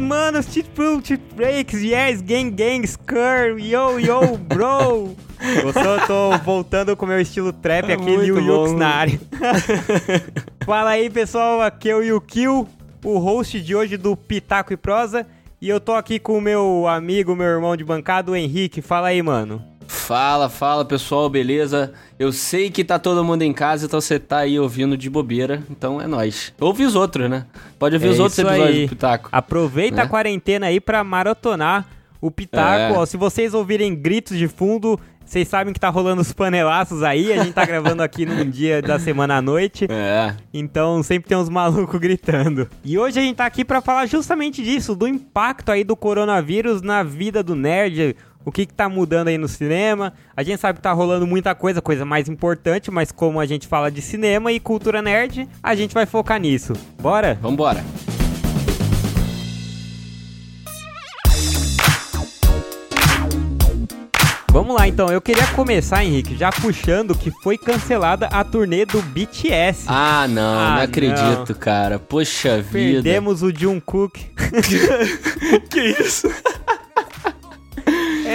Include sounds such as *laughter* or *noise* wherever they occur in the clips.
manos, tipo, tipo breaks, yes, gang, gang, skr, yo, yo, bro. *laughs* Gostou? Eu tô voltando com o meu estilo trap aqui, Muito Lil. Yux na área. *laughs* Fala aí, pessoal, aqui é o Yukio, o host de hoje do Pitaco e Prosa. E eu tô aqui com o meu amigo, meu irmão de bancada, o Henrique. Fala aí, mano. Fala, fala pessoal, beleza? Eu sei que tá todo mundo em casa, então você tá aí ouvindo de bobeira, então é nóis. Ouve os outros, né? Pode ouvir É os outros episódios aí. do Pitaco. Aproveita Né? a quarentena aí pra maratonar o Pitaco. É. Ó, se vocês ouvirem gritos de fundo, vocês sabem que tá rolando os panelaços aí. A gente tá *laughs* gravando aqui num dia da semana à noite. É, Então sempre tem uns malucos gritando. E hoje a gente tá aqui pra falar justamente disso, do impacto aí do coronavírus na vida do nerd. O que, que tá mudando aí no cinema? A gente sabe que tá rolando muita coisa, coisa mais importante, mas como a gente fala de cinema e cultura nerd, a gente vai focar nisso. Bora? vambora. Vamos lá então, eu queria começar, Henrique, já puxando que foi cancelada a turnê do BTS. Ah, não, Ah, não acredito, cara. Poxa vida. Perdemos o Jungkook. *laughs* Que isso? *laughs*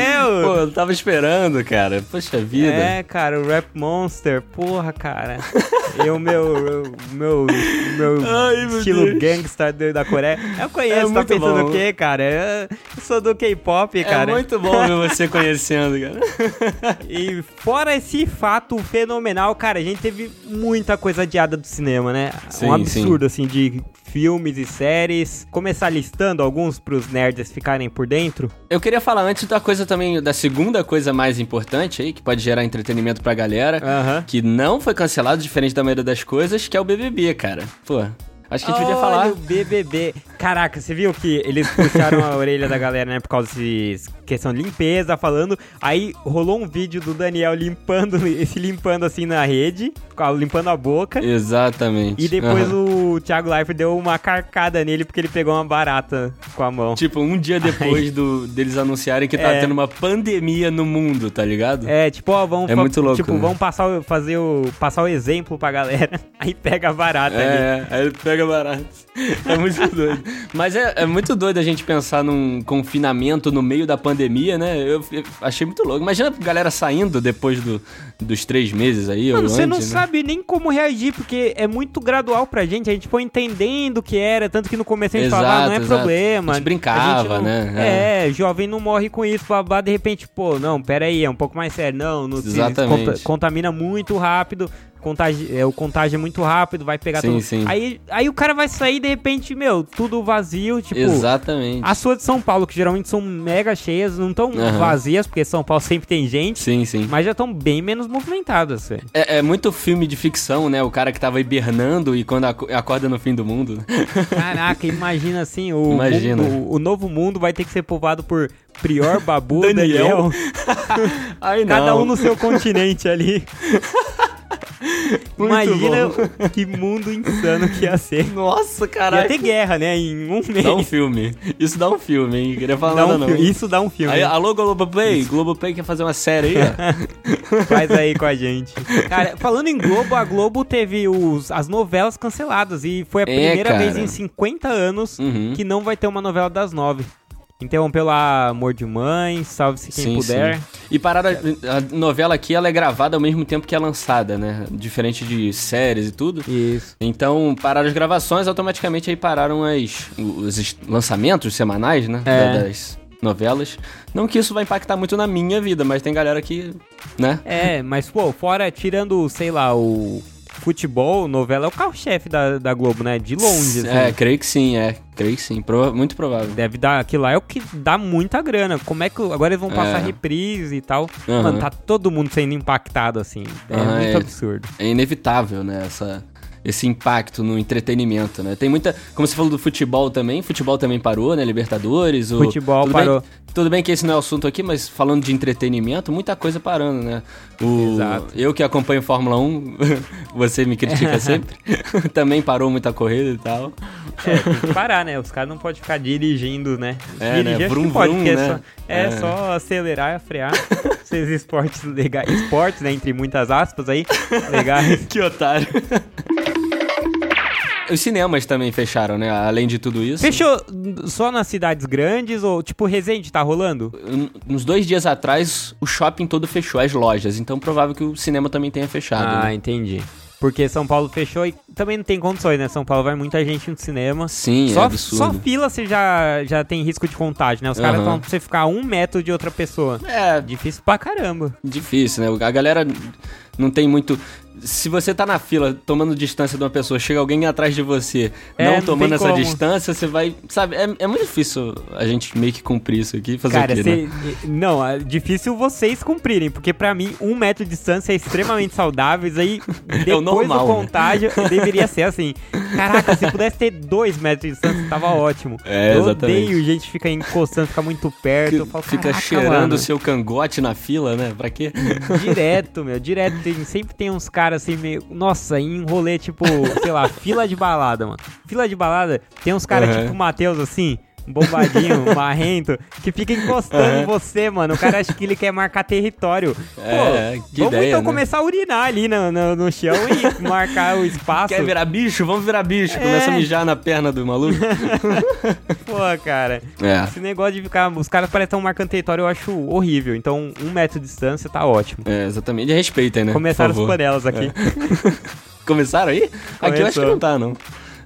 É, o... Pô, eu tava esperando, cara. Poxa vida. É, cara, o Rap Monster, porra, cara. *laughs* Eu, meu, meu, meu Ai, meu estilo Deus. gangsta da Coreia. Eu conheço, É tá pensando bom. o quê, cara? Eu, sou do K-pop, É cara. muito bom ver você conhecendo, cara. *laughs* E fora esse fato fenomenal, cara, a gente teve muita coisa adiada do cinema, né? Sim, um absurdo, assim, de filmes e séries. Começar listando alguns pros nerds ficarem por dentro. Eu queria falar antes da coisa também, da segunda coisa mais importante aí, que pode gerar entretenimento pra galera, Aham. que não foi cancelado, diferente da maioria das coisas, que é o BBB, cara. Pô, acho que a gente podia falar. Olha o BBB. Caraca, você viu que eles puxaram a orelha da galera, né, por causa de questão de limpeza, falando. Aí rolou um vídeo do Daniel limpando, *laughs* se limpando assim na rede, limpando a boca. Exatamente. E depois Aham. o Thiago Leifert deu uma carcada nele porque ele pegou uma barata com a mão. Tipo, um dia depois do, deles anunciarem que tá É. tendo uma pandemia no mundo, tá ligado? É, tipo, ó, vamos É fa- muito louco, Tipo, né? vamos passar o, fazer o passar o exemplo pra galera. *laughs* Aí pega a barata ali. É, aí ele pega barato. É muito doido. Mas é, é muito doido a gente pensar num confinamento no meio da pandemia, né? Eu, eu achei muito louco. Imagina a galera saindo depois do- dos três meses aí, Mano, você antes, não né? sabe nem como reagir, porque é muito gradual pra gente. A gente foi entendendo o que era, tanto que no começo a gente Exato, falava, ah, não é exato. problema. A gente brincava, não- né? É. jovem não morre com isso, babá, de repente, pô, não, pera aí, é um pouco mais sério. Não, não se Exatamente. conta- contamina muito rápido. Contagi é, o contágio é muito rápido, vai pegar Sim, tudo. sim. Aí, aí o cara vai sair, de repente, meu, tudo vazio, tipo. Exatamente. As ruas de São Paulo, que geralmente são mega cheias, não tão Aham. vazias, porque São Paulo *laughs* sempre tem gente, Sim, sim. mas já estão bem menos movimentadas. É, é muito filme de ficção, né? O cara que tava hibernando e quando aco- acorda no fim do mundo. *laughs* Caraca, imagina assim, o, Imagina. mundo- o, novo mundo vai ter que ser povoado por Prior, Babu, Daniel. Daniel, *laughs* Ai, cada um no seu continente ali. Muito imagina bom. que mundo insano que ia ser. Nossa, Ia caralho. ter guerra, né, em um mês. Dá um filme. Isso dá um filme, hein? Queria falar Dá um nada, não. Isso dá um filme. Aí, alô, Globoplay? Globoplay quer fazer uma série aí. *laughs* Faz aí com a gente. Cara, falando em Globo, a Globo teve os, as novelas canceladas e foi a É, primeira cara. vez em 50 anos Uhum. que não vai ter uma novela das nove. Interrompeu lá Amor de Mãe, Salve-se Quem Sim, Puder. sim. E parada, a novela aqui, ela é gravada ao mesmo tempo que é lançada, né? Diferente de séries e tudo. Isso. Então, pararam as gravações, automaticamente aí pararam as, os lançamentos semanais, né? É. da- Das novelas. Não que isso vai impactar muito na minha vida, mas tem galera que, né? É, mas pô, fora, tirando, sei lá, o futebol, novela é o carro-chefe da, da Globo, né? De longe, assim. É, creio que sim, é. Creio que sim. Prova- muito provável. Deve dar, aquilo lá é o que dá muita grana. Como é que agora eles vão passar É. reprise e tal? Aham. Mano, tá todo mundo sendo impactado assim. É Aham, muito é. absurdo. É inevitável, né? Essa, esse impacto no entretenimento, né? Tem muita. Como você falou do futebol também, futebol também parou, né? Libertadores. O, Futebol tudo parou. Bem, tudo bem que esse não é o assunto aqui, mas falando de entretenimento, muita coisa parando, né? O, Exato. Eu que acompanho Fórmula 1, *laughs* você me critica *laughs* sempre. *laughs* também parou muita corrida e tal. É, tem que parar, né? Os caras não podem ficar dirigindo, né? É, né? Dirigir Vrum, que pode, porque é, né? só, é, É. só acelerar e frear. Esses esportes legais. Esportes, né? Entre muitas aspas aí. Legais. Que otário. Os cinemas também fecharam, né? Além de tudo isso. Fechou só nas cidades grandes ou tipo Resende tá rolando? Uns dois dias atrás, o shopping todo fechou, as lojas. Então provável que o cinema também tenha fechado. Ah, né? entendi. Porque São Paulo fechou e também não tem condições, né? São Paulo vai muita gente no cinema. Sim, só, é absurdo. Só fila você já, já tem risco de contágio, né? Os caras Aham. falam pra você ficar um metro de outra pessoa. É, Difícil pra caramba. difícil, né? A galera não tem muito. Se você tá na fila tomando distância de uma pessoa, chega alguém atrás de você, É, não não tomando essa como. distância, você vai. Sabe, é, é muito difícil a gente meio que cumprir isso aqui. Fazer Cara, o quê, cê- né? não, é difícil vocês cumprirem, porque pra mim um metro de distância é extremamente saudável. Isso aí, *laughs* depois normal, do né? contágio, *laughs* deveria ser assim. Caraca, se pudesse ter dois metros de distância, tava ótimo. É, eu exatamente. odeio gente que fica encostando, fica muito perto. falo, Fica "Caraca, cheirando mano." o seu cangote na fila, né? Pra quê? Direto, meu, direto. Tem, sempre tem uns caras assim meio. Nossa, em rolê, tipo, sei lá, fila de balada, mano. Fila de balada, tem uns caras Aham. tipo o Matheus assim. Bombadinho, *laughs* marrento, que fica encostando em você, mano. O cara acha que ele quer marcar território. É, Pô, que vamos ideia, então né? começar a urinar ali no, no, no chão e *laughs* marcar o espaço. Quer virar bicho? Vamos virar bicho. Começa a É. mijar na perna do maluco. *laughs* Pô, cara. é. Esse negócio de ficar. Os caras parecem tão marcando território, eu acho horrível. Então, um metro de distância tá ótimo. É, exatamente. Respeitem, né? Começaram as panelas aqui. Começaram aí? Aqui eu acho que Começou. não tá, não.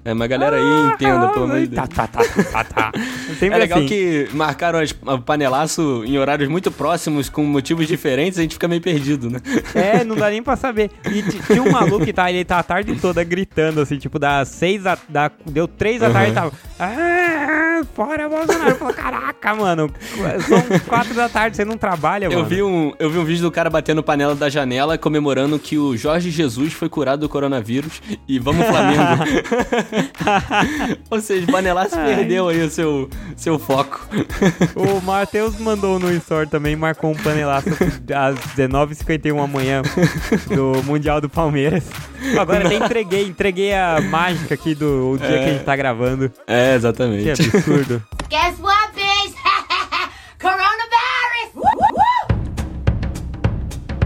É, mas galera aí entenda, pelo Deus. Tá, tá, tá, tá, tá. *laughs* É legal assim. que marcaram o panelaço em horários muito próximos, com motivos diferentes, a gente fica meio perdido, né? *laughs* É, não dá nem pra saber. E tinha um maluco que tá, ele tá a tarde toda gritando, assim, tipo, das seis da deu três da tarde e tava. Ah, fora Bolsonaro. Eu falo, caraca, mano. São quatro da tarde, você não trabalha, mano. Eu vi, um, eu vi um vídeo do cara batendo panela da janela comemorando que o Jorge Jesus foi curado do coronavírus e vamos Flamengo. *laughs* Ou seja, o panelaço perdeu aí o seu, seu foco. O Matheus mandou no Store também, marcou um panelaço às 19h51 amanhã do Mundial do Palmeiras. Agora *laughs* até entreguei, entreguei a mágica aqui do dia que a gente tá gravando. É, exatamente. Absurdo. *laughs* Guess what, bitch? *laughs* Coronavirus! Woo!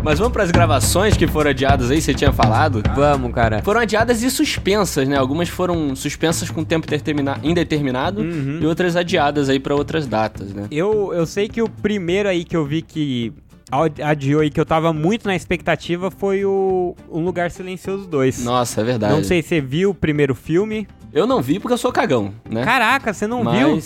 Mas vamos pras gravações que foram adiadas aí, você tinha falado? Vamos, cara. Foram adiadas e suspensas, né? Algumas foram suspensas com tempo determina- indeterminado Uhum. e outras adiadas aí pra outras datas, né? Eu, eu sei que o primeiro aí que eu vi que ad- adiou e que eu tava muito na expectativa foi o Um Lugar Silencioso 2. Nossa, é verdade. Não sei se você viu o primeiro filme. Eu não vi porque eu sou cagão, né? Caraca, você não viu?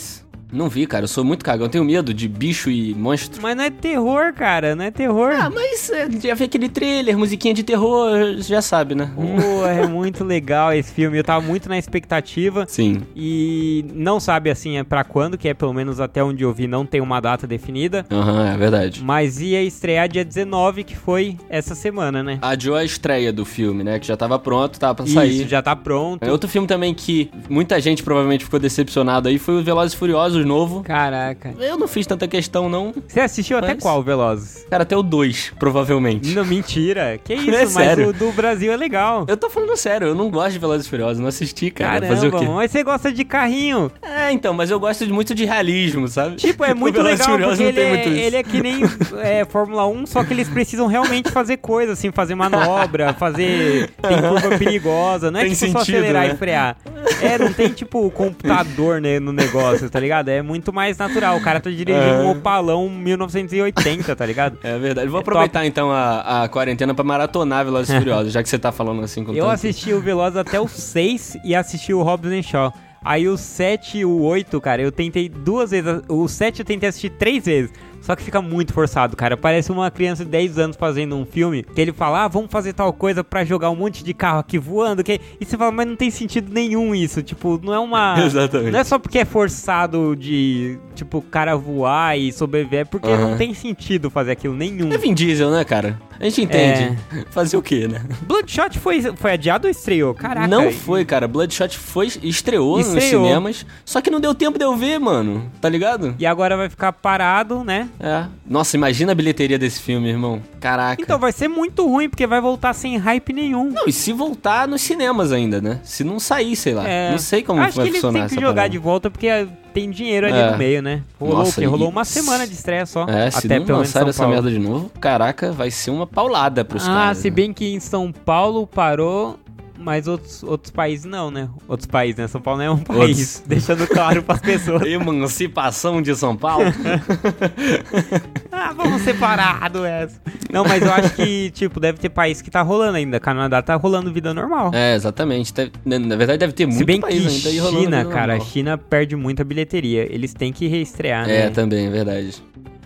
Não vi, cara. Eu sou muito cagão. Eu tenho medo de bicho e monstro. Mas não é terror, cara, não é terror. Ah, mas é, já vê aquele trailer, musiquinha de terror, já sabe, né? Pô, é *laughs* muito legal esse filme. Eu tava muito na expectativa. Sim. E não sabe assim é pra quando, que é pelo menos até onde eu vi, não tem uma data definida. Aham, é verdade. Mas ia estrear dia 19, que foi essa semana, né? Adiou a estreia do filme, né? Que já tava pronto, tava pra sair. Isso, já tá pronto. É Outro filme também que muita gente provavelmente ficou decepcionado aí foi o Velozes e Furiosos novo. Caraca. Eu não fiz tanta questão, não. Você assistiu até Mas- qual, Velozes? Cara, até o 2, provavelmente. Não, mentira. Que *laughs* isso, É mas sério. o do Brasil é legal. Eu tô falando sério, eu não gosto de Velozes e Furiosos, não assisti, cara. Caramba, Fazer o quê? mas você gosta de carrinho. É, então, mas eu gosto muito de realismo, sabe? Tipo, é *laughs* muito Velozes legal porque ele é, ele é que nem *laughs* é, Fórmula 1, só que eles precisam realmente fazer coisa, assim, fazer manobra, fazer. Tem curva perigosa, não é Tem tipo só sentido, acelerar né? e frear. É, não tem tipo computador né, no negócio, tá ligado? É muito mais natural. O cara tá dirigindo É. um Opalão 1980, tá ligado? É verdade. Vou É aproveitar então a, a quarentena pra maratonar Velozes e *laughs* Furiosos, já que você tá falando assim com Eu tanto- assisti o Veloz até o 6 e assisti o Hobbs and Shaw. Aí o 7 e o 8, cara, eu tentei duas vezes. O 7 eu tentei assistir três vezes. Só que fica muito forçado, cara. Parece uma criança de 10 anos fazendo um filme que ele fala, ah, vamos fazer tal coisa pra jogar um monte de carro aqui voando. Que... E você fala, mas não tem sentido nenhum isso. Tipo, não é uma. *laughs* Exatamente. Não é só porque é forçado de, tipo, o cara voar e sobreviver, é porque Aham. não tem sentido fazer aquilo nenhum. É Vin Diesel, né, cara? A gente entende. *laughs* Fazer o quê, né? Bloodshot foi, foi adiado ou estreou? Caraca. não foi, cara. Bloodshot foi, estreou, nos Estreou. cinemas, só que não deu tempo de eu ver, mano. Tá ligado? E agora vai ficar parado, né? É. Nossa, imagina a bilheteria desse filme, irmão. Caraca. Então vai ser muito ruim, porque vai voltar sem hype nenhum. Não, e se voltar nos cinemas ainda, né? Se não sair, sei lá. É, Não sei como Acho vai que eles funcionar têm que essa jogar parada. de volta, porque é, tem dinheiro ali É. no meio, né? Rolou Nossa? Rolou e- uma semana de estreia só. É, se até não pelo lançar essa merda de novo, caraca, vai ser uma paulada pros Ah, caras. se né? bem que em São Paulo parou Mas outros, outros países não, né? Outros países, né? São Paulo não é um país. Outros. *laughs* Deixando claro pras pessoas. *laughs* Emancipação de São Paulo. *laughs* ah, vamos separado essa. Não, mas eu acho que, tipo, deve ter país que tá rolando ainda. Canadá tá rolando vida normal. é, exatamente. Deve- na verdade, deve ter muito Se bem país que ainda aí rolando China, cara, a normal. China perde muita bilheteria. Eles têm que reestrear, É, né? também, é verdade.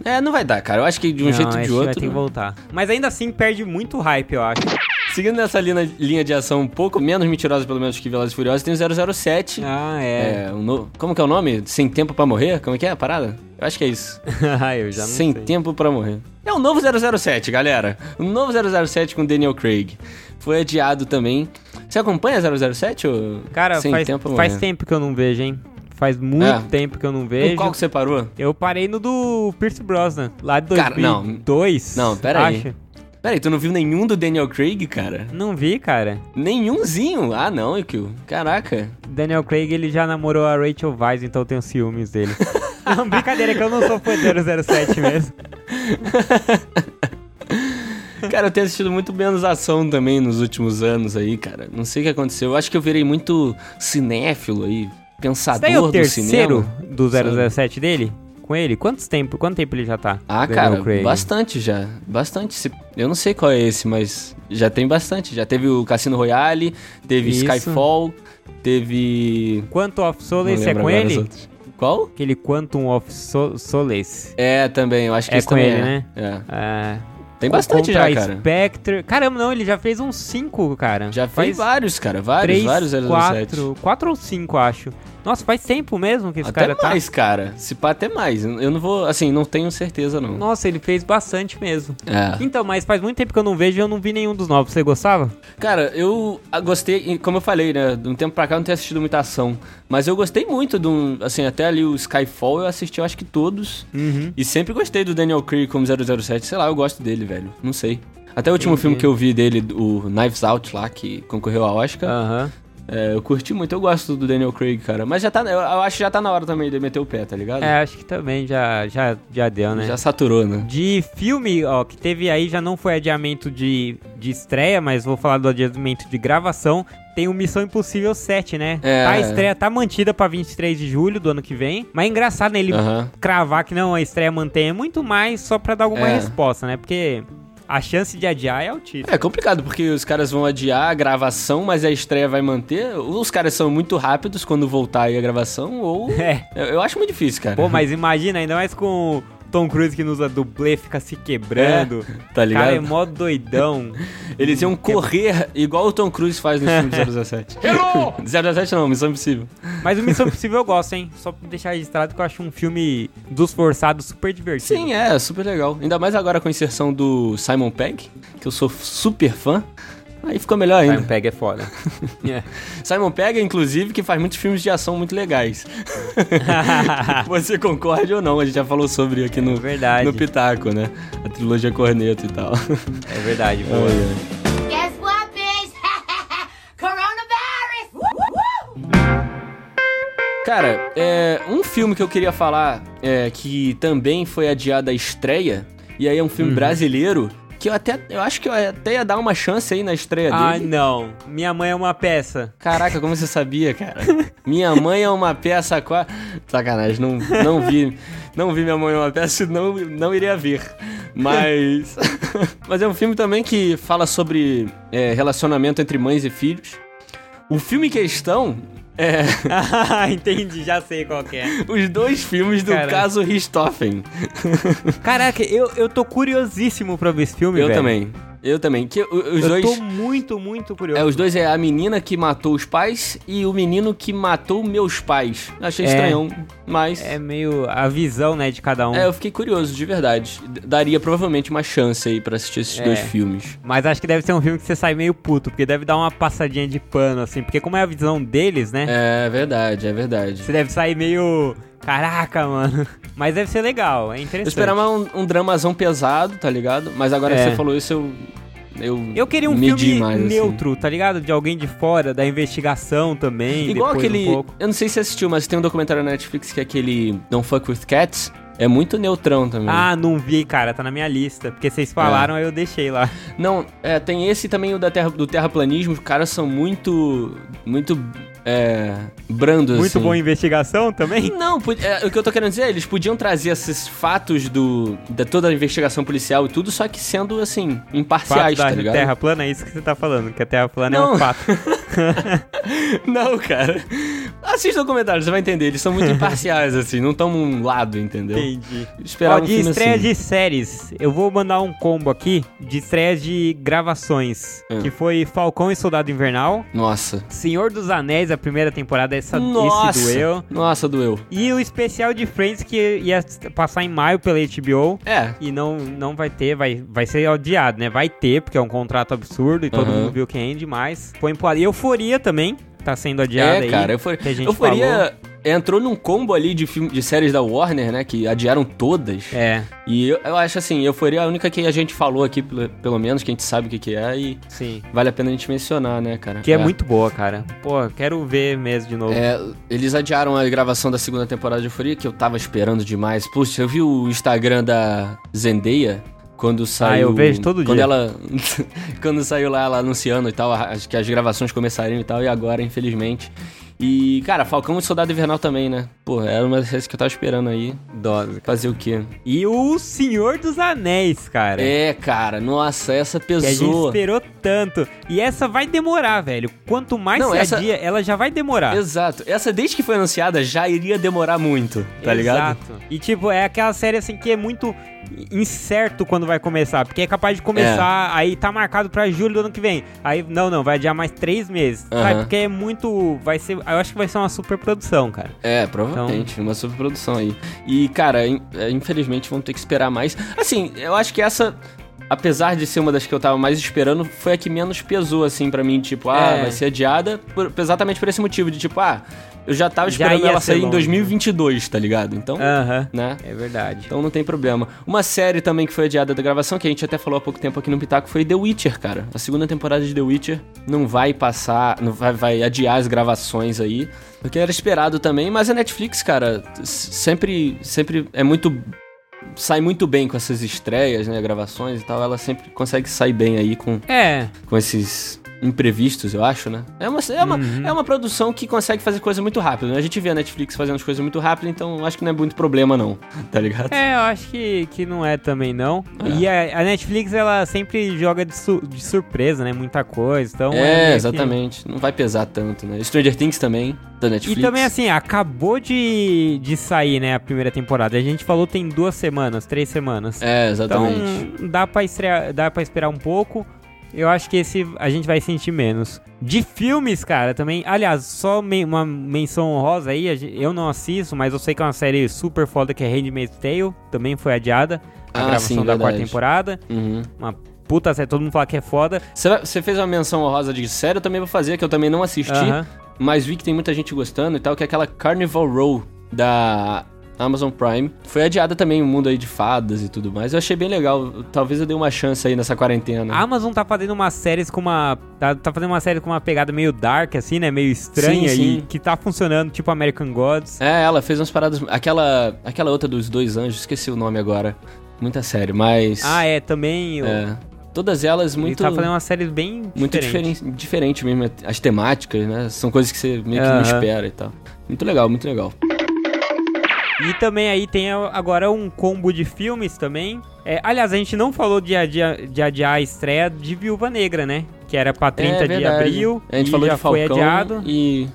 É, não vai dar, cara. Eu acho que de um Não, jeito ou de que vai outro. ter que voltar. Mas ainda assim perde muito hype, eu acho. Seguindo nessa linha, linha de ação um pouco menos mentirosa, pelo menos, que Velozes e Furiosos, tem o 007. Ah, é. É, um no... Como que é o nome? Sem Tempo pra Morrer? Como é que é a parada? Eu acho que é isso. *laughs* Ah, eu já não Sem sei. Tempo pra Morrer. É o novo 007, galera. O novo 007 com Daniel Craig. Foi adiado também. Você acompanha 007 ou Cara, Sem faz, Tempo faz tempo que eu não vejo, hein? Faz muito É. tempo que eu não vejo. qual que você parou? Eu parei no do Pierce Brosnan, lá de Cara, não. 2002. Não, pera aí. acho. Peraí, tu não viu nenhum do Daniel Craig, cara? Não vi, cara. Nenhumzinho? Ah, não, Ikio. Caraca. Daniel Craig, ele já namorou a Rachel Weisz, então eu tenho ciúmes dele. *laughs* não, brincadeira, que eu não sou fã do 007 mesmo. *laughs* Cara, eu tenho assistido muito menos ação também nos últimos anos aí, cara. Não sei o que aconteceu. Eu acho que eu virei muito cinéfilo aí, pensador daí é o do terceiro cinema. do Sabe? 007 dele? Com ele? Quantos tempo, quanto tempo ele já tá? Ah, cara, bastante já. Bastante. Eu não sei qual é esse, mas já tem bastante. Já teve o Cassino Royale, teve Isso. Skyfall, teve. Quantum of Solace é com ele? Qual? Aquele Quantum of So- Solace. É, também. Eu acho que É esse com ele, é. né? É. É, Tem bastante já, cara. Spectre. Caramba, não, ele já fez uns 5, cara. Já fez vários, cara. Vários, três, vários 007. quatro, quatro ou cinco, acho. Nossa, faz tempo mesmo que esse Até cara tá. mais, cara. Se pá, até mais. Eu não vou, assim, não tenho certeza, não. Nossa, ele fez bastante mesmo. É. Então, mas faz muito tempo que eu não vejo e eu não vi nenhum dos novos. Você gostava? Cara, eu ah, gostei, como eu falei, né? De um tempo pra cá eu não tenho assistido muita ação. Mas eu gostei muito de um. Assim, até ali o Skyfall eu assisti, eu acho que todos. Uhum. E sempre gostei do Daniel Craig como 007. Sei lá, eu gosto dele, velho. Não sei. Até o último Entendi. filme que eu vi dele, o Knives Out lá, que concorreu ao Oscar, Aham. É, eu curti muito. Eu gosto do Daniel Craig, cara. Mas já tá. Eu, eu acho que já tá na hora também de meter o pé, tá ligado? É, acho que também já, já, já deu, né? Já saturou, né? De filme, ó, que teve aí, já não foi adiamento de, de estreia, mas vou falar do adiamento de gravação. Tem o Missão Impossível 7, né? É. A estreia tá mantida pra 23 de julho do ano que vem. Mas é engraçado, né? Ele cravar que não, a estreia mantém é muito mais só pra dar alguma É. resposta, né? Porque a chance de adiar é altíssima. É complicado, porque os caras vão adiar a gravação, mas a estreia vai manter. Ou os caras são muito rápidos quando voltar aí a gravação, ou. *laughs* É. Eu, eu acho muito difícil, cara. Pô, mas imagina, ainda mais com Tom Cruise que não usa dublê, fica se quebrando. tá o ligado? cara é mó doidão. *laughs* Eles iam correr igual o Tom Cruise faz no filme do 017. 017 não, Missão Impossível. Mas o Missão Impossível eu gosto, hein? Só pra deixar registrado que eu acho um filme dos forçados super divertido. Sim, é, super legal. Ainda mais agora com a inserção do Simon Pegg, que eu sou super fã. Aí ficou melhor ainda. Simon Pegg é foda. *laughs* É. Simon Pegg, inclusive, que faz muitos filmes de ação muito legais. *laughs* Você concorde ou não? A gente já falou sobre aqui no, É verdade. no Pitaco, né? A trilogia Corneto e tal. É verdade, *laughs* boa. Woo! Cara, é, um filme que eu queria falar é, que também foi adiado a estreia, e aí é um Uhum. filme brasileiro, que eu até. Eu acho que eu até ia dar uma chance aí na estreia Ah, dele. não. Minha mãe é uma peça. Caraca, como você sabia, cara? *laughs* Minha mãe é uma peça qua... Sacanagem, não, não vi. Não vi minha mãe é uma peça, não, não iria ver. Mas. *laughs* Mas é um filme também que fala sobre é, relacionamento entre mães e filhos. O filme em questão é *laughs* Ah, entendi, já sei qual que é. os dois filmes do Cara. caso Richthofen. Caraca, eu, eu tô curiosíssimo pra ver esse filme, Eu velho. também. Eu também. Que os Eu dois. tô muito, muito curioso. É, os dois é a menina que matou os pais e o menino que matou meus pais. Achei É. estranhão, mas. É meio a visão, né, de cada um. É, eu fiquei curioso, de verdade. Daria provavelmente uma chance aí pra assistir esses É. dois filmes. Mas acho que deve ser um filme que você sai meio puto, porque deve dar uma passadinha de pano, assim. Porque como é a visão deles, né? É verdade, é verdade. Você deve sair meio. Caraca, mano. Mas deve ser legal, é Eu interessante. esperava um, um dramazão pesado, tá ligado? Mas agora É. que você falou isso, eu. Eu, Eu queria um filme mais, assim. neutro, tá ligado? De alguém de fora, da investigação também. Igual aquele. Um eu não sei se você assistiu, mas tem um documentário na Netflix que é aquele Don't Fuck with Cats. É muito neutrão também. Ah, não vi, cara, tá na minha lista. Porque vocês falaram, aí eu deixei lá. Não, é, tem esse também o da terra, do terraplanismo. Os caras são muito. Muito. É. Brandos. Muito assim. boa investigação também? Não, é, o que eu tô querendo dizer é, eles podiam trazer esses fatos do, da toda a investigação policial e tudo, só que sendo, assim, Fato imparciais, da tá ligado? Terra plana, é isso que você tá falando, que a Terra plana é Não. um fato. *laughs* Não, cara. Assista o documentário, você vai entender. Eles são muito imparciais, *laughs* assim, não estão um lado, entendeu? Entendi. Esperava Ó, um de filme estreia assim. de séries, eu vou mandar um combo aqui de estreias de gravações. Hum. Que foi Falcão e Soldado Invernal, Nossa. Senhor dos Anéis, a primeira temporada, essa, Nossa. esse doeu. Nossa, doeu. E o especial de Friends que ia passar em maio pela HBO. É. E não, não vai ter, vai, vai ser odiado, né? Vai ter, porque é um contrato absurdo e todo Aham. mundo viu que rende, mas põe ar. E Euforia também, tá sendo adiada É, aí. cara, eu for... que a gente Euforia falou. Entrou num combo ali de, filme, de séries da Warner, né? Que adiaram todas. É, E eu, eu acho assim, Euforia é a única que a gente falou aqui, pelo, pelo menos, que a gente sabe o que, que é, e sim. vale a pena a gente mencionar, né, cara? Que é, muito boa, cara. Pô, quero ver mesmo de novo. É, eles adiaram a gravação da segunda temporada de Euforia, que eu tava esperando demais. Puxa, eu vi o Instagram da Zendaya quando saiu. Ah, eu vejo todo quando dia. ela *laughs* Quando saiu lá ela anunciando e tal, acho que as gravações começariam e tal, e agora, infelizmente. E, cara, Falcão e Soldado Invernal também, né? Pô, era uma das que eu tava esperando aí. Dose. Fazer o quê? E o Senhor dos Anéis, cara. É, cara, nossa, essa Que a gente esperou tanto. E essa vai demorar, velho. Quanto mais Não, se essa- adia, ela já vai demorar. Exato. Essa, desde que foi anunciada, já iria demorar muito, tá ligado? Exato. E tipo, é aquela série assim que é muito incerto quando vai começar. Porque é capaz de começar, aí tá marcado pra julho do ano que vem. Aí, não, não, vai adiar mais três meses. Aham. Sabe? Porque é muito. Vai ser. Eu acho que vai ser uma super produção, cara. É, provavelmente, uma superprodução aí. E, cara, é, infelizmente vamos ter que esperar mais. Assim, eu acho que essa, apesar de ser uma das que eu tava mais esperando, foi a que menos pesou, assim, pra mim. Tipo, ah, É. vai ser adiada por- exatamente por esse motivo, de tipo, ah, eu já tava Já esperando ia ela sair em longe. 2022, tá ligado? Então, Aham. né? É verdade. Então não tem problema. Uma série também que foi adiada da gravação, que a gente até falou há pouco tempo aqui no Pitaco, foi The Witcher, cara. A segunda temporada de The Witcher não vai passar, não vai, vai adiar as gravações aí. Porque era esperado também, mas a Netflix, cara, sempre, sempre é muito. Sai muito bem com essas estreias, né? Gravações e tal. Ela sempre consegue sair bem aí com, É. com esses imprevistos, eu acho, né? É uma, é, uma, Uhum. é uma produção que consegue fazer coisa muito rápido, né? A gente vê a Netflix fazendo as coisas muito rápido, então acho que não é muito problema, não. *laughs* Tá ligado? É, eu acho que, que não é também, não. É. E a, a Netflix, ela sempre joga de, su- de surpresa, né? Muita coisa. Então É, que- exatamente. Não vai pesar tanto, né? Stranger Things também, da Netflix. E também, assim, acabou de, de sair, né, a primeira temporada. A gente falou tem duas semanas, três semanas. É, exatamente. Então, dá pra, estrear, dá pra esperar um pouco. Eu acho que esse a gente vai sentir menos. De filmes, cara, também. Aliás, só me- uma menção honrosa aí. Eu não assisto, mas eu sei que é uma série super foda que é Handmaid's Tale. Também foi adiada. A Ah, gravação sim, da quarta temporada. Uhum. Uma puta série, todo mundo fala que é foda. Você fez uma menção honrosa de série, eu também vou fazer, que eu também não assisti, Aham. mas vi que tem muita gente gostando e tal, que é aquela Carnival Row da Amazon Prime. Foi adiada também o mundo aí de fadas e tudo mais. Eu achei bem legal. Talvez eu dê uma chance aí nessa quarentena. A Amazon tá fazendo umas séries com uma. Tá, tá fazendo uma série com uma pegada meio dark, assim, né? Meio estranha Sim, sim. e que tá funcionando, tipo American Gods. É, ela fez umas paradas. Aquela, aquela outra dos dois anjos, esqueci o nome agora. Muita série, mas. Ah, é, também. o- é. Todas elas Ele muito. tá fazendo uma série bem muito diferente. diferente, diferente mesmo. As temáticas, né? São coisas que você meio que não Aham. espera e tal. Muito legal, muito legal. E também aí tem agora um combo de filmes também. É, aliás, a gente não falou de adiar, de adiar a estreia de Viúva Negra, né? Que era pra 30 É de abril. A gente e falou já de Falcão foi adiado. e.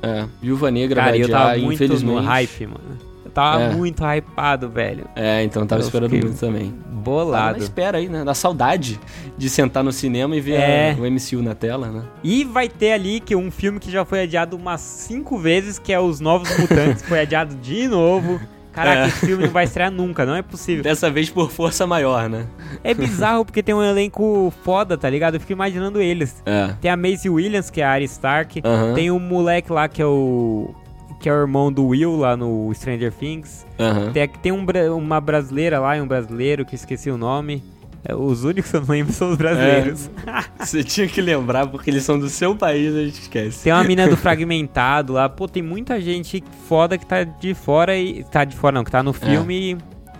É, Viúva Negra Cara, vai eu adiar, tava muito infelizmente. no hype, mano. Tava É. muito hypado, velho. É, então tava Eu esperando muito também. Tava na Bolado. espera aí, né? Da saudade de sentar no cinema e ver É. a- o MCU na tela, né? E vai ter ali que um filme que já foi adiado umas cinco vezes, que é Os Novos Mutantes, foi adiado de novo. Caraca, É. esse filme não vai estrear nunca, não é possível. Dessa vez por força maior, né? É bizarro porque tem um elenco foda, tá ligado? Eu fico imaginando eles. É. Tem a Maisie Williams, que é a Arya Stark. Aham. Tem o moleque lá que é o. que é o irmão do Will lá no Stranger Things. Aham. Tem, tem um, uma brasileira lá e um brasileiro que esqueci o nome. É, Os únicos que eu não lembro são os brasileiros. *laughs* Você tinha que lembrar, porque eles são do seu país, a gente esquece. Tem uma mina do *laughs* Fragmentado lá. Pô, tem muita gente foda que tá de fora e. Tá de fora não, que tá no filme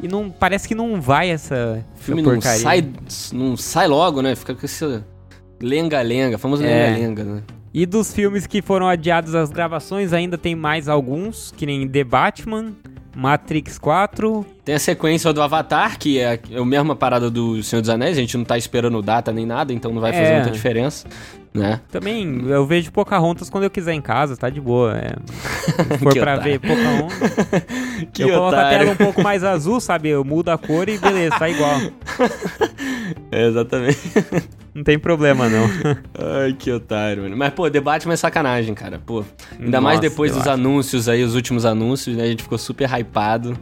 e, e não. Parece que não vai essa, O filme essa não sai, não sai logo, né? Fica com esse lenga-lenga, famoso É. lenga-lenga, né? E dos filmes que foram adiados às gravações, ainda tem mais alguns, que nem The Batman, Matrix 4. Tem a sequência do Avatar, que é a mesma parada do Senhor dos Anéis, a gente não tá esperando data nem nada, então não vai fazer É. muita diferença, né? Também eu vejo Pocahontas quando eu quiser em casa, tá de boa. É. *laughs* Se for pra otário. ver Pocahontas, *laughs* Que eu coloco a otário. tela um pouco mais azul, sabe? Eu mudo a cor e beleza, tá igual. *laughs* *laughs* É, exatamente. *laughs* Não tem problema, não. *laughs* Ai, que otário, mano. Mas, pô, Batman é sacanagem, cara. Pô, ainda mais Nossa, depois The dos anúncios aí, os últimos anúncios, né? A gente ficou super hypado.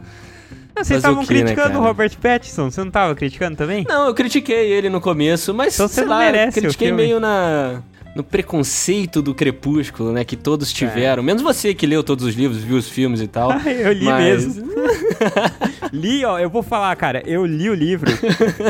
Vocês o estavam né, criticando o cara? Robert Pattinson, você não tava criticando também? Não, eu critiquei ele no começo, mas Então você sei não lá, merece o critiquei meio na no preconceito do Crepúsculo, né, que todos tiveram. Menos você que leu todos os livros, viu os filmes e tal. *laughs* Ah, eu li mas- mesmo. *laughs* li, ó, eu vou falar, cara, eu li o livro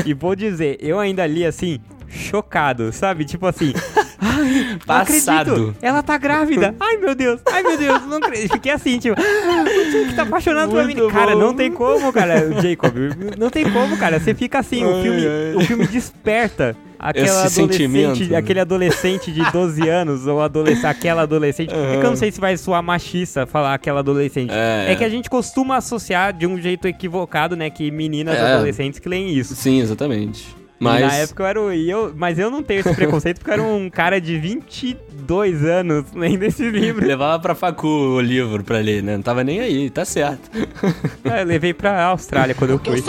e vou dizer, eu ainda li assim, chocado, sabe? Tipo assim, *laughs* ai, Passado. acredito, ela tá grávida. Ai, meu Deus, ai, meu Deus, não acredito. Fiquei assim, tipo, o Jake tá apaixonado pela Muito menina. Cara, não tem como, cara, o Jacob, não tem como, cara. Você fica assim, o Ai, filme, ai. o filme desperta. Aquela Esse adolescente, sentimento, né? aquele adolescente de 12 *laughs* anos, ou adolescente, aquela adolescente. É que eu não sei se vai soar machista falar aquela adolescente. É, É que a gente costuma associar de um jeito equivocado, né? Que meninas É. adolescentes que leem isso. Sim, exatamente. Mas na época eu era o. eu, mas eu não tenho esse preconceito porque eu era um cara de 22 anos lendo esse livro. *laughs* levava pra facu o livro pra ler, né? Não tava nem aí, tá certo. É, eu levei pra Austrália quando eu fui.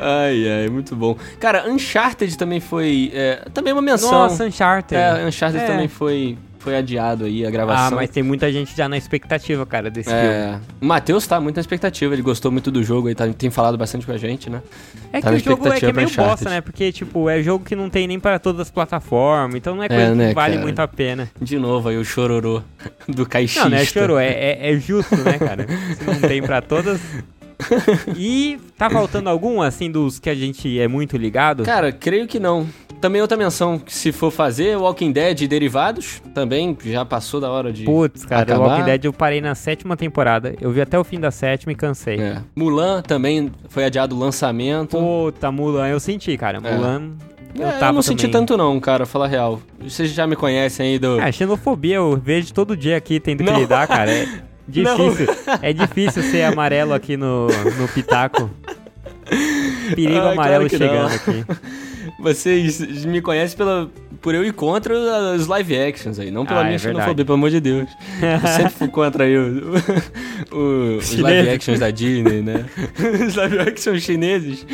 Ai, ai, muito bom. Cara, Uncharted também foi. é, também uma menção. Nossa, Uncharted. É, Uncharted É. também foi, foi adiado aí a gravação. Ah, mas tem muita gente já na expectativa, cara, desse filme. É, o Matheus tá muito na expectativa, ele gostou muito do jogo, ele tá- tem falado bastante com a gente, né? É Tá que o jogo é, que é meio Uncharted. bosta, né? Porque, tipo, é jogo que não tem nem para todas as plataformas, então não é coisa É, né, que vale cara? muito a pena. De novo aí o chororô do caixista. Não, não é chorou, é, é, é justo, né, cara? *laughs* Se não tem pra todas. *laughs* E tá faltando algum, assim, dos que a gente é muito ligado? Cara, creio que não. Também outra menção que se for fazer, Walking Dead e derivados, também já passou da hora de Putz, cara, o acabar. Walking Dead eu parei na sétima temporada. Eu vi até o fim da sétima e cansei. É. Mulan também foi adiado o lançamento. Puta, Mulan, eu senti, cara. É. Mulan, eu É, tava não senti também. tanto não, cara, falar real. Vocês já me conhecem aí do... É, xenofobia eu vejo todo dia aqui tendo que Não. lidar, cara. É *laughs* difícil. É difícil ser amarelo aqui no, no Pitaco. *laughs* Perigo Ah, amarelo claro chegando não. aqui. Vocês me conhecem pela, por eu ir contra os live actions aí, não pela Ah, minha é verdade. xenofobia, pelo amor de Deus. Eu sempre fui contra aí o- o- os live actions da Disney, né? Os live actions chineses.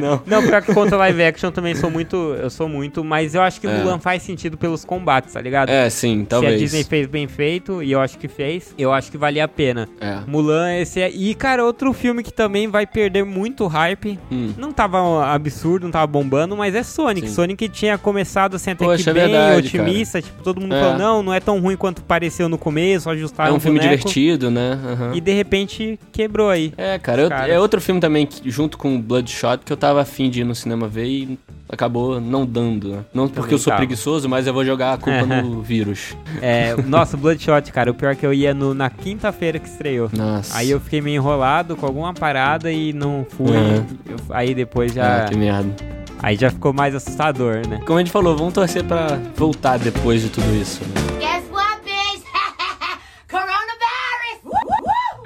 Não. Não, pior que contra live action também sou muito. Eu sou muito, mas eu acho que É. Mulan faz sentido pelos combates, tá ligado? É, sim, Se talvez. a Disney fez bem feito, e eu acho que fez, eu acho que valia a pena. É. Mulan, esse é. E, cara, outro filme que também vai perder muito hype. Hum. Não tava absurdo, não tava bombando, mas é Sonic. Sim. Sonic tinha começado assim até Poxa, que é bem verdade, otimista. Tipo, todo mundo É. falou, não, não é tão ruim quanto pareceu no começo, É ajustaram um o filme boneco, divertido, né? Aham. E de repente quebrou aí. É, cara, eu- Cara. é outro filme também, que, junto com Bloodshot, que eu tava afim de ir no cinema ver e acabou não dando, né? Não porque eu sou tava. preguiçoso, mas eu vou jogar a culpa no *laughs* vírus. É, nossa, Bloodshot, cara, o pior é que eu ia no- na quinta-feira que estreou. Nossa. Aí eu fiquei meio enrolado com alguma parada e não fui. Uhum. Eu- aí depois já. Ah, que merda. Aí já ficou mais assustador, né? Como a gente falou, vamos torcer pra voltar depois de tudo isso, né? *laughs*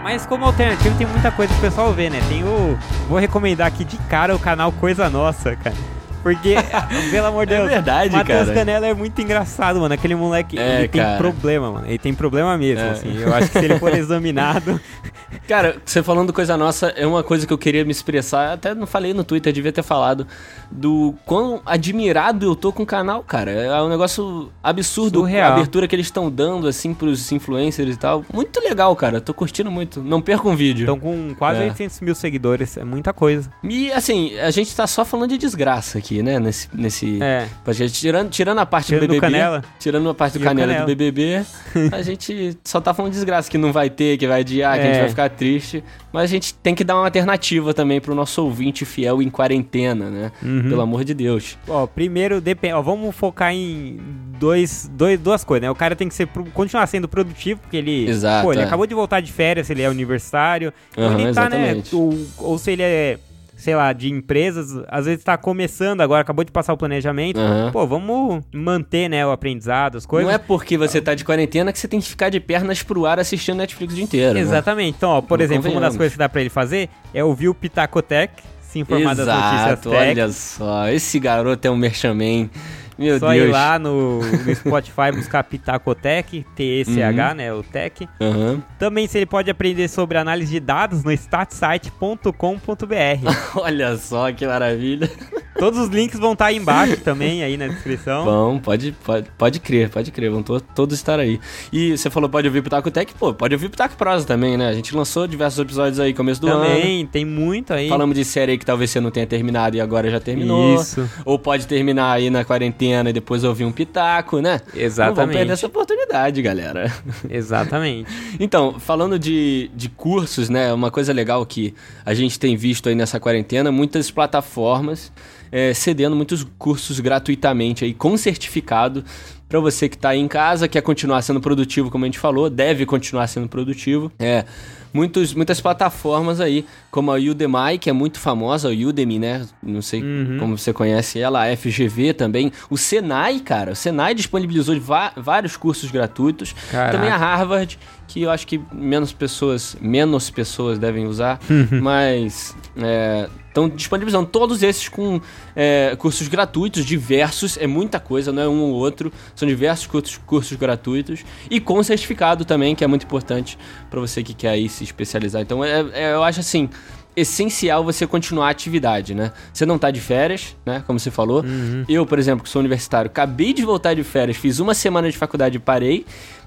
Mas como alternativa tem muita coisa pro pessoal ver, né? Tem o. Vou recomendar aqui de cara o canal Coisa Nossa, cara. Porque, *laughs* pelo amor de É Deus, verdade, Matheus cara. Canela é muito engraçado, mano. Aquele moleque, É, ele tem cara. problema, mano. Ele tem problema mesmo, É. assim. Eu acho que se ele for *laughs* examinado. Cara, você falando coisa nossa, é uma coisa que eu queria me expressar, até não falei no Twitter, devia ter falado, do quão admirado eu tô com o canal, cara. É um negócio absurdo Surreal. a abertura que eles estão dando, assim, pros influencers e tal. Muito legal, cara. Tô curtindo muito. Não perca um vídeo. Estão com quase É. 800 mil seguidores. É muita coisa. E, assim, a gente tá só falando de desgraça aqui, né? Nesse... nesse... É. Tirando, tirando a parte Tirando do BBB, Canela. tirando a parte do Canela, Canela. do BBB, a *laughs* gente só tá falando de desgraça que não vai ter, que vai adiar, que a gente É. vai ficar triste. Mas a gente tem que dar uma alternativa também pro nosso ouvinte fiel em quarentena, né? Uhum. Pelo amor de Deus. Ó, primeiro, depende. Ó, vamos focar em dois, dois, duas coisas, né? O cara tem que ser, continuar sendo produtivo, porque ele. Exato, Pô, ele é. acabou de voltar de férias, se ele é universitário. ou Aham, ele tá, né? exatamente. Ou, ou se ele é, sei lá, de empresas, às vezes tá começando agora, acabou de passar o planejamento. Aham. Pô, vamos manter, né, o aprendizado, as coisas. Não é porque você tá de quarentena que você tem que ficar de pernas pro ar assistindo Netflix o dia inteiro. né? Exatamente. Então, ó, por Não exemplo, uma das coisas que dá pra ele fazer é ouvir o Pitacotec, se informar das notícias Exato, tech. olha só. Esse garoto é um merchaman. Meu Só Deus. ir lá no, no Spotify buscar Pitacotec, T-E-C-H, Uhum. né, o Tech. Aham. Também se ele pode aprender sobre análise de dados no statsite.com.br. *laughs* Olha só que maravilha. Todos os links vão estar aí embaixo também, aí na descrição. Bom, pode, pode, pode crer, pode crer, vão to- todos estar aí. E você falou pode ouvir Pitaco Tech, pô, pode ouvir Pitaco Prosa também, né? A gente lançou diversos episódios aí começo do ano. também, tem muito aí. Falamos de série aí que talvez você não tenha terminado e agora já terminou. Isso. Ou pode terminar aí na quarentena e depois ouvir um pitaco, né? Não vamos Exatamente. perder essa oportunidade, galera. Exatamente. *laughs* Então, falando de, de cursos, né? Uma coisa legal que a gente tem visto aí nessa quarentena, muitas plataformas é, cedendo muitos cursos gratuitamente aí, com certificado, para você que tá aí em casa, quer continuar sendo produtivo, como a gente falou, deve continuar sendo produtivo. É. Muitos, muitas plataformas aí, como a Udemy, que é muito famosa, a Udemy, né? Não sei Uhum. como você conhece ela, a FGV também. O Senai, cara, o Senai disponibilizou vários cursos gratuitos. Caraca. Também a Harvard, que eu acho que menos pessoas, menos pessoas devem usar, Uhum. mas estão disponibilizando todos esses com é, cursos gratuitos, diversos, é muita coisa, não é um ou outro, são diversos cursos, cursos gratuitos e com certificado também, que é muito importante para você que quer aí se especializar. Então, é- é- eu acho assim, essencial você continuar a atividade, né? Você não tá de férias, né? Como você falou. Eu, por exemplo, que sou universitário, acabei de voltar de férias, fiz uma semana de faculdade e parei.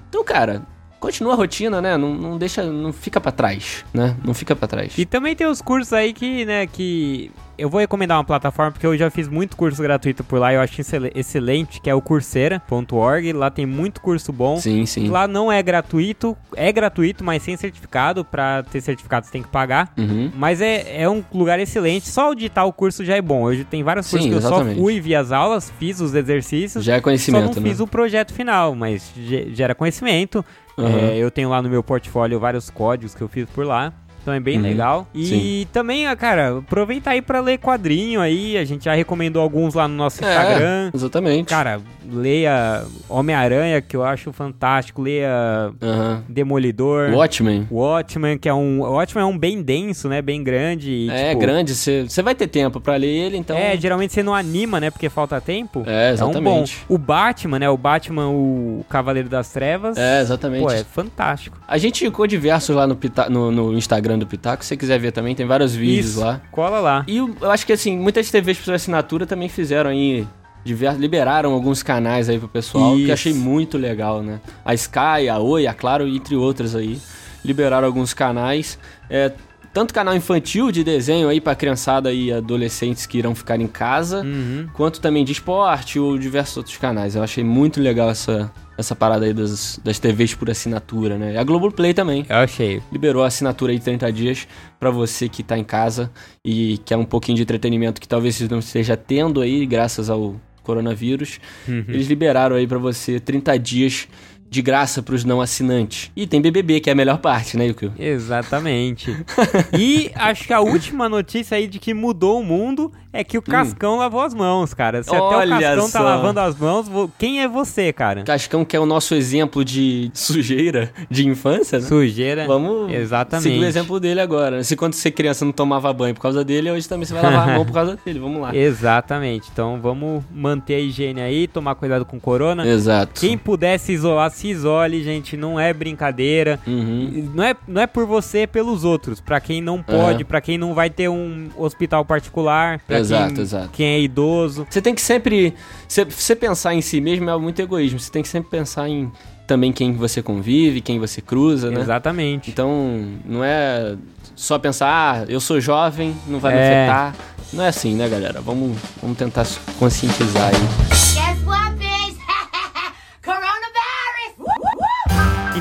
Então, cara, continua a rotina, né? Não, não deixa, não fica pra trás, né? Não fica pra trás. E também tem os cursos aí que, né, que eu vou recomendar uma plataforma porque eu já fiz muito curso gratuito por lá, eu acho excel- excelente, que é o coursera.org, lá tem muito curso bom. Sim, sim. Lá não é gratuito, é gratuito, mas sem certificado, pra ter certificado você tem que pagar. Uhum. Mas é, é um lugar excelente, só auditar o curso já é bom. Hoje tem vários Sim, cursos que eu exatamente. só fui, vi as aulas, fiz os exercícios, Já é só não conhecimento, né? fiz o projeto final, mas ge- gera conhecimento. Aham. É, eu tenho lá no meu portfólio vários códigos que eu fiz por lá. Então é bem Uhum. legal. E Sim. também, ah, cara, aproveita aí pra ler quadrinho aí. A gente já recomendou alguns lá no nosso É, Instagram. exatamente. Cara, leia Homem-Aranha, que eu acho fantástico. Leia Aham. Demolidor. Watchmen. Watchmen, que é um. o Watchmen é um bem denso, né? Bem grande. e, é tipo, grande, você vai ter tempo pra ler ele, então. É, geralmente você não anima, né? Porque falta tempo. É, É um bom. exatamente. O Batman, né? O Batman, o Cavaleiro das Trevas. É, exatamente. Pô, é fantástico. A gente ficou diversos lá no, no, no Instagram do Pitaco. Se você quiser ver também, tem vários vídeos Isso. lá. Cola lá. E eu acho que assim, muitas TVs por assinatura também fizeram aí. diver- liberaram alguns canais aí pro pessoal, que Isso. eu achei muito legal, né? A Sky, a Oi, a Claro, entre outras aí. Liberaram alguns canais. É, tanto canal infantil de desenho aí pra criançada e adolescentes que irão ficar em casa, Uhum. quanto também de esporte ou diversos outros canais. Eu achei muito legal essa, essa parada aí das, das TVs por assinatura, né? E a Globoplay também Eu achei. liberou a assinatura aí de 30 dias pra você que tá em casa e quer um pouquinho de entretenimento que talvez você não esteja tendo aí graças ao coronavírus. Uhum. Eles liberaram aí pra você 30 dias de graça pros não assinantes. E tem BBB, que é a melhor parte, né, Yukio? Exatamente. *laughs* e acho que a última notícia aí de que mudou o mundo é que o Cascão lavou as mãos, cara. Se até o Hum. Olha Cascão só. tá lavando as mãos, quem é você, cara? Cascão, que é o nosso exemplo de sujeira de infância, né? Sujeira. Vamos Exatamente. seguir o exemplo dele agora. Se quando você criança não tomava banho por causa dele, hoje também você vai lavar a mão por causa *laughs* dele. Vamos lá. Exatamente. Então vamos manter a higiene aí, tomar cuidado com o corona. Exato. Quem puder se isolar, se isole, gente. Não é brincadeira. Uhum. Não é, não é por você, é pelos outros. Pra quem não pode, pra quem não vai ter um hospital particular, pra Exato, quem, exato. quem é idoso. Você tem que sempre. Se você pensar em si mesmo é muito egoísmo. Você tem que sempre pensar em também quem você convive, quem você cruza, né? Exatamente. Então, não é só pensar, ah, eu sou jovem, não vai me É. afetar. Não é assim, né, galera? Vamos, vamos tentar se conscientizar aí.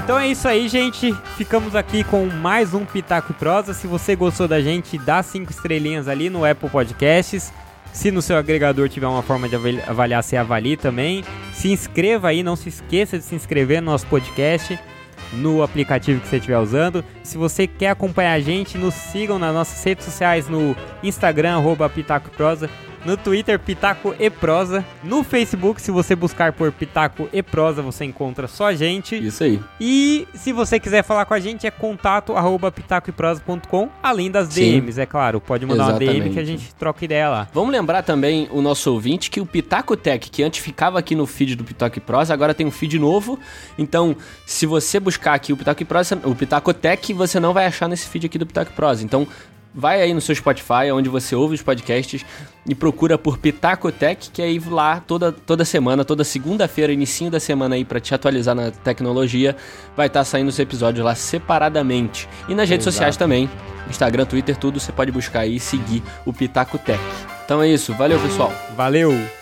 Então é isso aí, gente. Ficamos aqui com mais um Pitaco e Prosa. Se você gostou da gente, dá cinco estrelinhas ali no Apple Podcasts. Se no seu agregador tiver uma forma de avaliar, você avalie também. Se inscreva aí, não se esqueça de se inscrever no nosso podcast no aplicativo que você estiver usando. Se você quer acompanhar a gente, nos sigam nas nossas redes sociais no Instagram, arroba Pitaco Prosa no Twitter Pitaco e Prosa, no Facebook, se você buscar por Pitaco e Prosa, você encontra só a gente. Isso aí. E se você quiser falar com a gente, é contato arroba pitacoeprosa.com, além das DMs, Sim. é claro. Pode mandar Exatamente. uma DM que a gente troca ideia lá. Vamos lembrar também o nosso ouvinte que o Pitaco Tech, que antes ficava aqui no feed do Pitaco e Prosa, agora tem um feed novo. Então, se você buscar aqui o Pitaco e Prosa, o Pitaco Tech, você não vai achar nesse feed aqui do Pitaco e Prosa. Então, vai aí no seu Spotify, onde você ouve os podcasts, e procura por Pitacotech, que aí lá toda, toda semana, toda segunda-feira, inicinho da semana aí para te atualizar na tecnologia, vai estar tá saindo os episódios lá separadamente. E nas redes sociais também, Instagram, Twitter, tudo, você pode buscar aí e seguir o Pitacotech. Então é isso, valeu pessoal. Valeu!